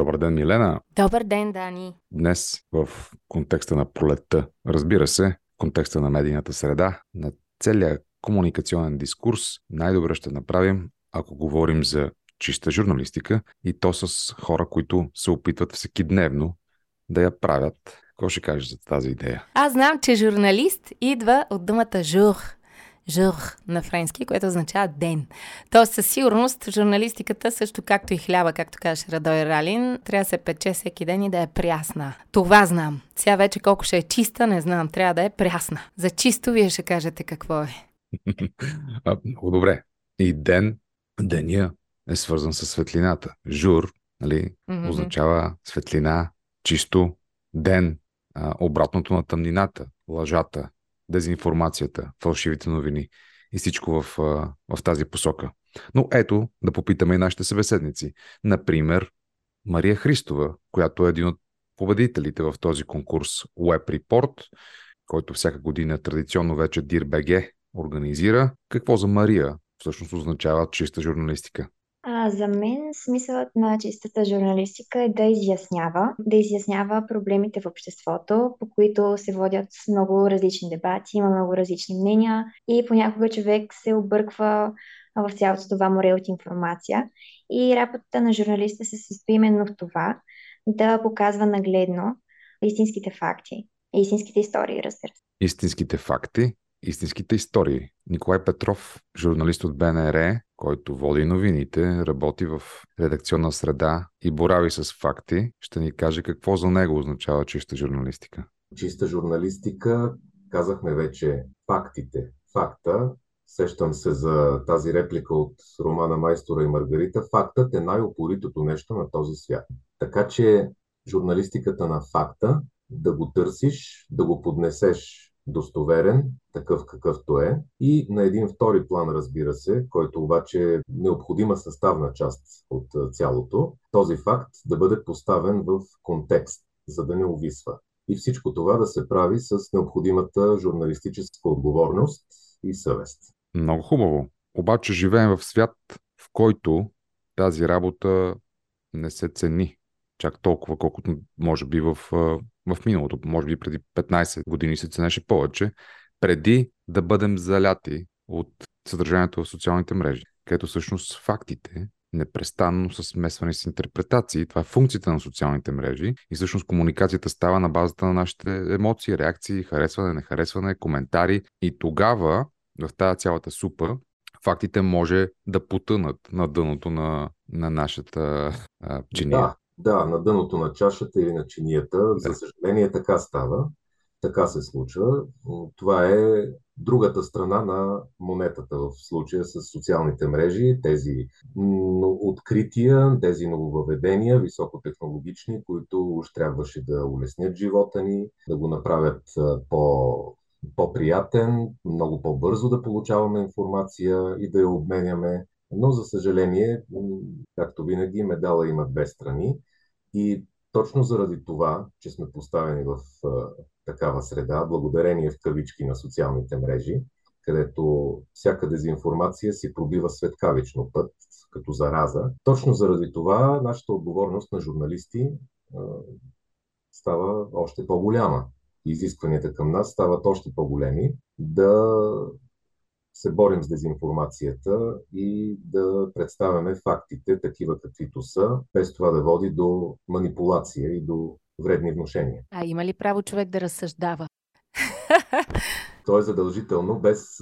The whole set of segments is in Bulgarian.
Добър ден, Милена. Добър ден, Дани. Днес в контекста на пролетта, разбира се, в контекста на медийната среда, на целия комуникационен дискурс, най-добре ще направим, ако говорим за чиста журналистика и то с хора, които се опитват всеки дневно да я правят. Какво ще кажеш за тази идея? Аз знам, че журналист идва от думата жур, жур на френски, което означава ден. Тоест, със сигурност, журналистиката, също както и хляба, както каже Радой Ралин, трябва да се пече всеки ден и да е прясна. Това знам. Сега вече колко ще е чиста, не знам. Трябва да е прясна. За чисто вие ще кажете какво е. много добре. И ден, деня е свързан с светлината. Жур, нали, mm-hmm. означава светлина, чисто, ден, а, обратното на тъмнината, лъжата, дезинформацията, фалшивите новини и всичко в, в тази посока. Но ето да попитаме и нашите събеседници. Например, Мария Христова, която е един от победителите в този конкурс Web Report, който всяка година традиционно вече DIRBG организира. Какво за Мария всъщност означава чиста журналистика? А, за мен смисълът на чистата журналистика е да изяснява, да изяснява проблемите в обществото, по които се водят много различни дебати, има много различни мнения и понякога човек се обърква в цялото това море от информация. И работата на журналиста се състои именно в това да показва нагледно истинските факти, истинските истории, разбира се. Истинските факти, истинските истории. Николай Петров, журналист от БНР, който води новините, работи в редакционна среда и борави с факти, ще ни каже какво за него означава чиста журналистика. Чиста журналистика, казахме вече фактите. Факта, сещам се за тази реплика от романа Майстора и Маргарита, фактът е най-опоритото нещо на този свят. Така че журналистиката на факта, да го търсиш, да го поднесеш достоверен, такъв какъвто е, и на един втори план, разбира се, който обаче е необходима съставна част от цялото, този факт да бъде поставен в контекст, за да не увисва. И всичко това да се прави с необходимата журналистическа отговорност и съвест. Много хубаво. Обаче живеем в свят, в който тази работа не се цени чак толкова, колкото може би в в миналото, може би преди 15 години се ценеше повече, преди да бъдем заляти от съдържанието в социалните мрежи, където всъщност фактите непрестанно са смесвани с интерпретации. Това е функцията на социалните мрежи и всъщност комуникацията става на базата на нашите емоции, реакции, харесване, нехаресване, коментари и тогава в тази цялата супа фактите може да потънат на дъното на, на нашата а, чиния. Да, да, на дъното на чашата или на чинията. За съжаление така става. Така се случва. Това е другата страна на монетата в случая с социалните мрежи, тези открития, тези нововъведения, високотехнологични, които уж трябваше да улеснят живота ни, да го направят по, по-приятен, много по-бързо да получаваме информация и да я обменяме. Но, за съжаление, както винаги, медала има две страни. И точно заради това, че сме поставени в а, такава среда, благодарение в кавички на социалните мрежи, където всяка дезинформация си пробива светкавично път, като зараза. Точно заради това нашата отговорност на журналисти а, става още по-голяма. Изискванията към нас стават още по-големи да се борим с дезинформацията и да представяме фактите такива каквито са, без това да води до манипулация и до вредни вношения. А има ли право човек да разсъждава? То е задължително, без,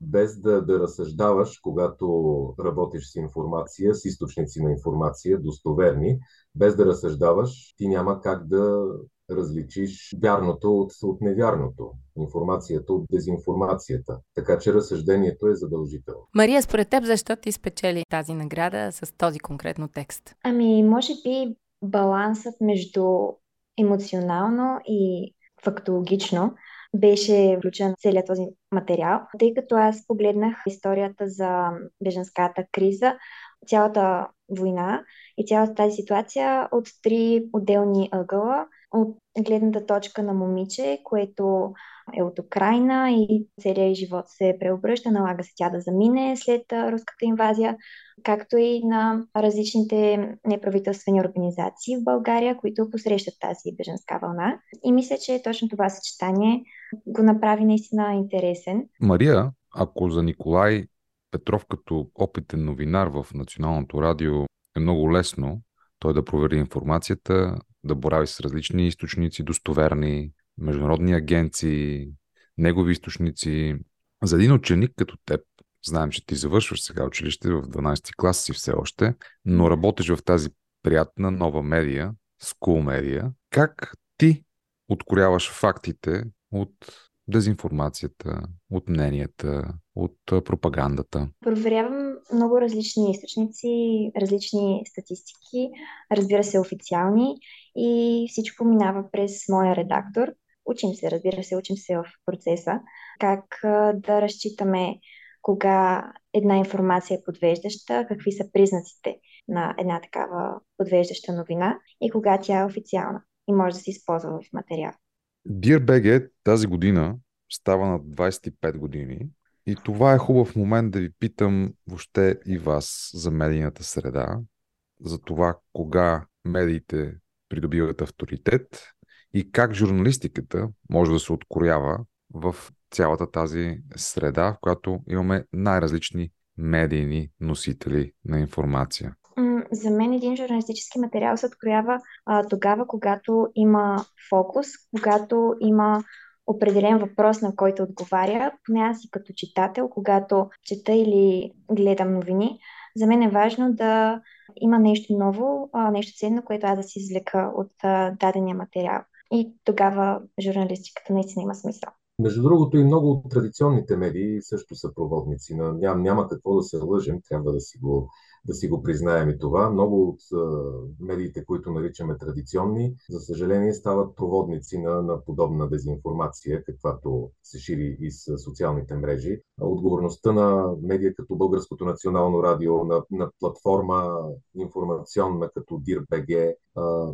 без да, да разсъждаваш, когато работиш с информация, с източници на информация, достоверни, без да разсъждаваш, ти няма как да различиш вярното от, от невярното, информацията от дезинформацията. Така че разсъждението е задължително. Мария, според теб, защо ти спечели тази награда с този конкретно текст? Ами, може би балансът между емоционално и фактологично беше включен целият този материал, тъй като аз погледнах историята за беженската криза цялата война и цялата тази ситуация от три отделни ъгъла. От гледната точка на момиче, което е от Украина и целият живот се преобръща, налага се тя да замине след руската инвазия, както и на различните неправителствени организации в България, които посрещат тази беженска вълна. И мисля, че точно това съчетание го направи наистина интересен. Мария, ако за Николай Петров като опитен новинар в Националното радио е много лесно той да провери информацията, да борави с различни източници, достоверни, международни агенции, негови източници. За един ученик като теб, знаем, че ти завършваш сега училище в 12 клас си все още, но работиш в тази приятна нова медия, school медия. Как ти откоряваш фактите от дезинформацията, от мненията, от пропагандата? Проверявам много различни източници, различни статистики, разбира се, официални и всичко минава през моя редактор. Учим се, разбира се, учим се в процеса, как да разчитаме кога една информация е подвеждаща, какви са признаците на една такава подвеждаща новина и кога тя е официална и може да се използва в материал. DearBG тази година става на 25 години и това е хубав момент да ви питам въобще и вас за медийната среда, за това кога медиите придобиват авторитет и как журналистиката може да се откроява в цялата тази среда, в която имаме най-различни медийни носители на информация. За мен един журналистически материал се откроява а, тогава, когато има фокус, когато има определен въпрос, на който отговаря. Поне аз и като читател, когато чета или гледам новини, за мен е важно да има нещо ново, нещо ценно, което аз да си извлека от дадения материал. И тогава журналистиката наистина има смисъл. Между другото и много от традиционните медии също са проводници. Ням, няма какво да се лъжем, трябва да си го да си го признаем и това. Много от медиите, които наричаме традиционни, за съжаление стават проводници на, на подобна дезинформация, каквато се шири и с социалните мрежи. Отговорността на медия като Българското национално радио, на, на платформа информационна като DIRBG,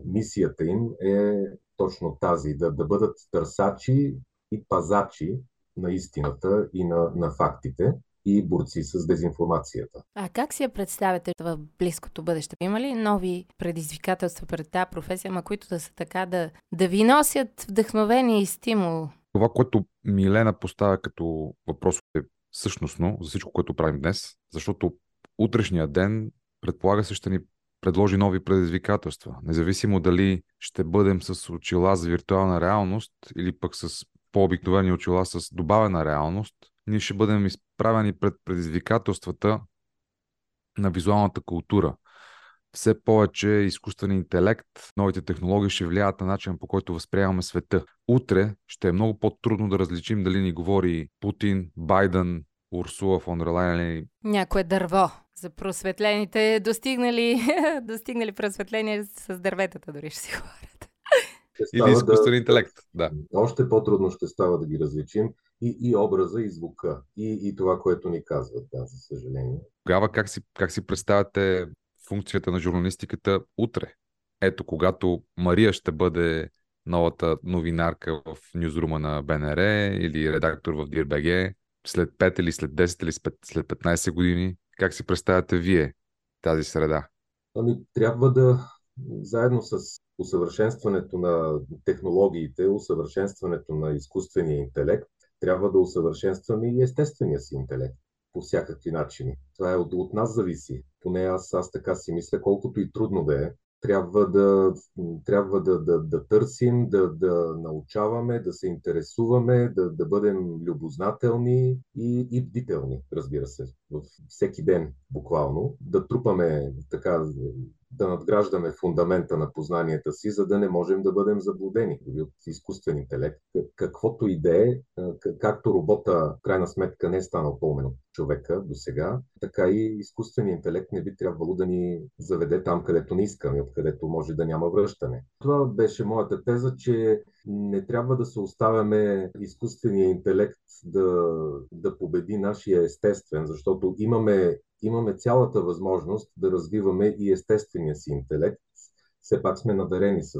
мисията им е точно тази, да, да бъдат търсачи и пазачи на истината и на, на фактите и борци с дезинформацията. А как си я представяте в близкото бъдеще? Има ли нови предизвикателства пред тази професия, ма които да са така да, да ви носят вдъхновение и стимул? Това, което Милена поставя като въпрос е същностно за всичко, което правим днес, защото утрешния ден предполага се ще ни предложи нови предизвикателства. Независимо дали ще бъдем с очила за виртуална реалност или пък с по-обикновени очила с добавена реалност, ние ще бъдем изправени пред предизвикателствата на визуалната култура. Все повече изкуствен интелект, новите технологии ще влияят на начин по който възприемаме света. Утре ще е много по-трудно да различим дали ни говори Путин, Байден, Урсула фон Релайн Някое дърво за просветлените, достигнали, достигнали просветление с дърветата, дори ще си говорят. Или изкуствен да... интелект, да. Още по-трудно ще става да ги различим и, и образа, и звука, и, и това, което ни казват, да, за съжаление. Тогава как си, как си представяте функцията на журналистиката утре? Ето, когато Мария ще бъде новата новинарка в нюзрума на БНР или редактор в DIRBG, след 5 или след 10 или след 15 години, как си представяте вие тази среда? Ами, трябва да, заедно с усъвършенстването на технологиите, усъвършенстването на изкуствения интелект, трябва да усъвършенстваме и естествения си интелект по всякакви начини. Това е от, от нас зависи. Поне аз, аз така си мисля, колкото и трудно да е. Трябва да, трябва да, да, да търсим, да, да научаваме, да се интересуваме, да, да бъдем любознателни и, и бдителни, разбира се, в всеки ден буквално. Да трупаме така да надграждаме фундамента на познанията си, за да не можем да бъдем заблудени от изкуствен интелект. Каквото и да е, както робота в крайна сметка не е станал по-умен от човека до сега, така и изкуственият интелект не би трябвало да ни заведе там, където не искаме, откъдето може да няма връщане. Това беше моята теза, че не трябва да се оставяме изкуствения интелект да, да победи нашия естествен, защото имаме, имаме цялата възможност да развиваме и естествения си интелект. Все пак сме надарени с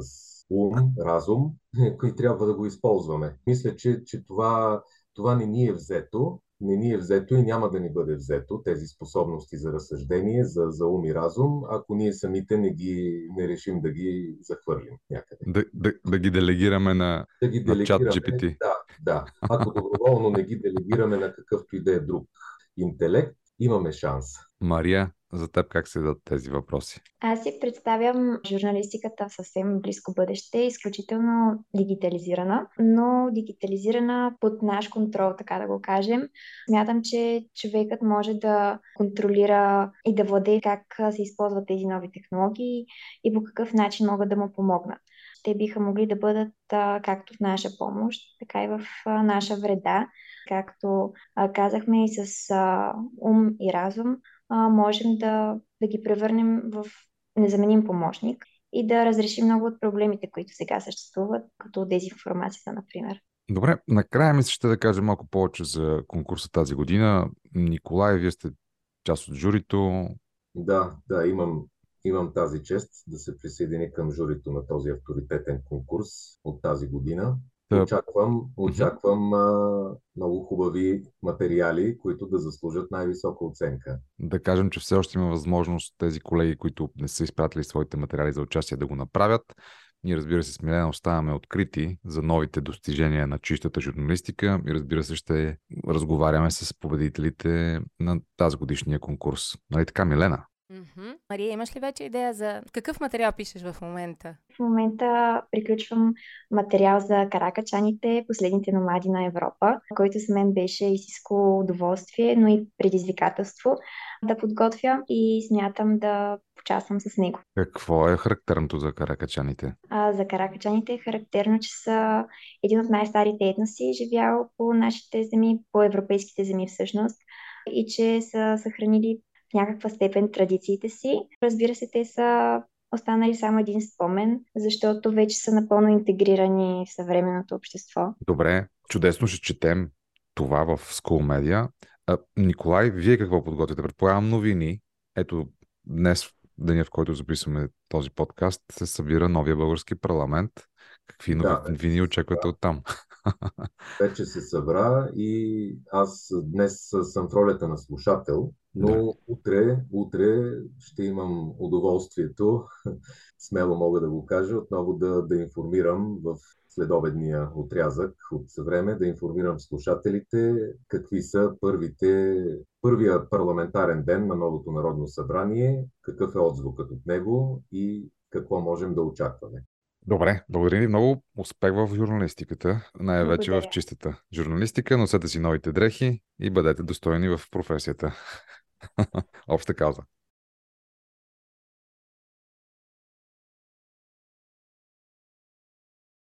ум, разум, и трябва да го използваме. Мисля, че, че това, това не ни е взето, не ни е взето и няма да ни бъде взето тези способности за разсъждение, за, за ум и разум, ако ние самите не, ги, не решим да ги захвърлим някъде. Да, да, да ги делегираме на, да ги на чат GPT. Да, да. Ако доброволно не ги делегираме на какъвто и да е друг интелект, имаме шанс. Мария, за теб как се дадат тези въпроси? Аз си представям журналистиката в съвсем близко бъдеще, изключително дигитализирана, но дигитализирана под наш контрол, така да го кажем. Смятам, че човекът може да контролира и да владее как се използват тези нови технологии и по какъв начин могат да му помогнат. Те биха могли да бъдат както в наша помощ, така и в наша вреда. Както казахме и с ум и разум, а, можем да, да ги превърнем в незаменим помощник и да разрешим много от проблемите, които сега съществуват, като дезинформацията, например. Добре, накрая ми се ще да кажа малко повече за конкурса тази година. Николай, вие сте част от журито. Да, да, имам, имам тази чест да се присъедини към журито на този авторитетен конкурс от тази година. Да. Очаквам, очаквам а, много хубави материали, които да заслужат най-висока оценка. Да кажем, че все още има възможност тези колеги, които не са изпратили своите материали за участие, да го направят. Ние, разбира се, смелено оставаме открити за новите достижения на чистата журналистика и, разбира се, ще разговаряме с победителите на тази годишния конкурс. Нали така, Милена? Mm-hmm. Мария, имаш ли вече идея за какъв материал пишеш в момента? В момента приключвам материал за каракачаните, последните номади на Европа, който с мен беше истинско удоволствие, но и предизвикателство да подготвя и смятам да участвам с него. Какво е характерното за каракачаните? А, за каракачаните е характерно, че са един от най-старите етноси, живял по нашите земи, по европейските земи всъщност, и че са съхранили в някаква степен традициите си. Разбира се, те са останали само един спомен, защото вече са напълно интегрирани в съвременното общество. Добре, чудесно ще четем това в School Media. А, Николай, вие какво подготвяте? Предполагам новини. Ето, днес, деня в който записваме този подкаст, се събира новия български парламент. Какви да, новини очаквате да. от там? Вече се събра и аз днес съм в ролята на слушател, но да. утре, утре ще имам удоволствието, смело мога да го кажа, отново да, да информирам в следобедния отрязък от време, да информирам слушателите какви са първите, първия парламентарен ден на новото Народно събрание, какъв е отзвукът от него и какво можем да очакваме. Добре, благодаря ви много. Успех в журналистиката, най-вече в чистата журналистика. Носете си новите дрехи и бъдете достойни в професията. Обща кауза.